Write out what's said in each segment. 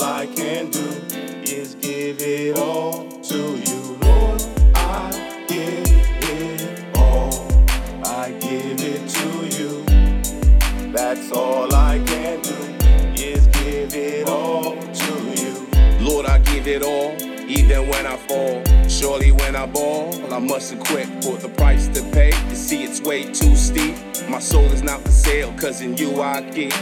all I can do is give it all to you, Lord. I give it all. I give it to you. That's all I can do is give it all to you. Lord, I give it all, even when I fall. Surely when I ball, well, I mustn't quit. For the price to pay, you see it's way too steep. My soul is not for sale, cause in you I give.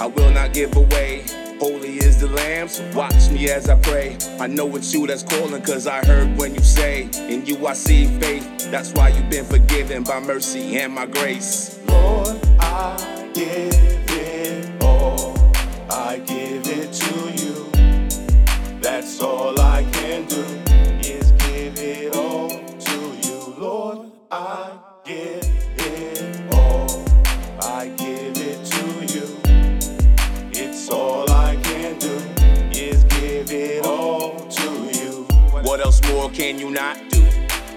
I will not give away. Holy is the Lamb, so watch me as I pray. I know it's you that's calling, cause I heard when you say, In you I see faith. That's why you've been forgiven by mercy and my grace. Lord, I give more can you not do?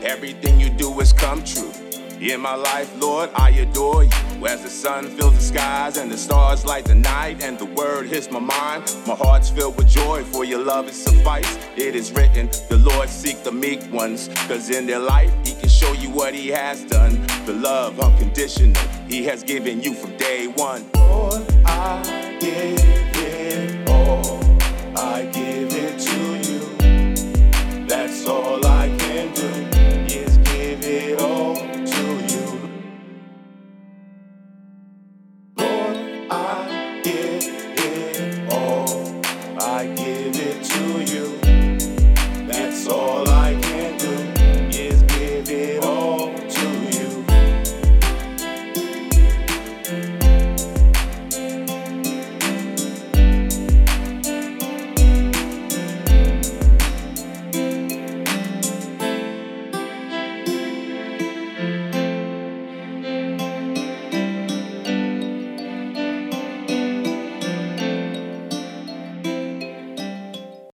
Everything you do has come true. In my life, Lord, I adore you. As the sun fills the skies and the stars light the night, and the word hits my mind, my heart's filled with joy, for your love is suffice. It is written, the Lord seek the meek ones, cause in their life, he can show you what he has done. The love unconditional, he has given you from day one. Lord, I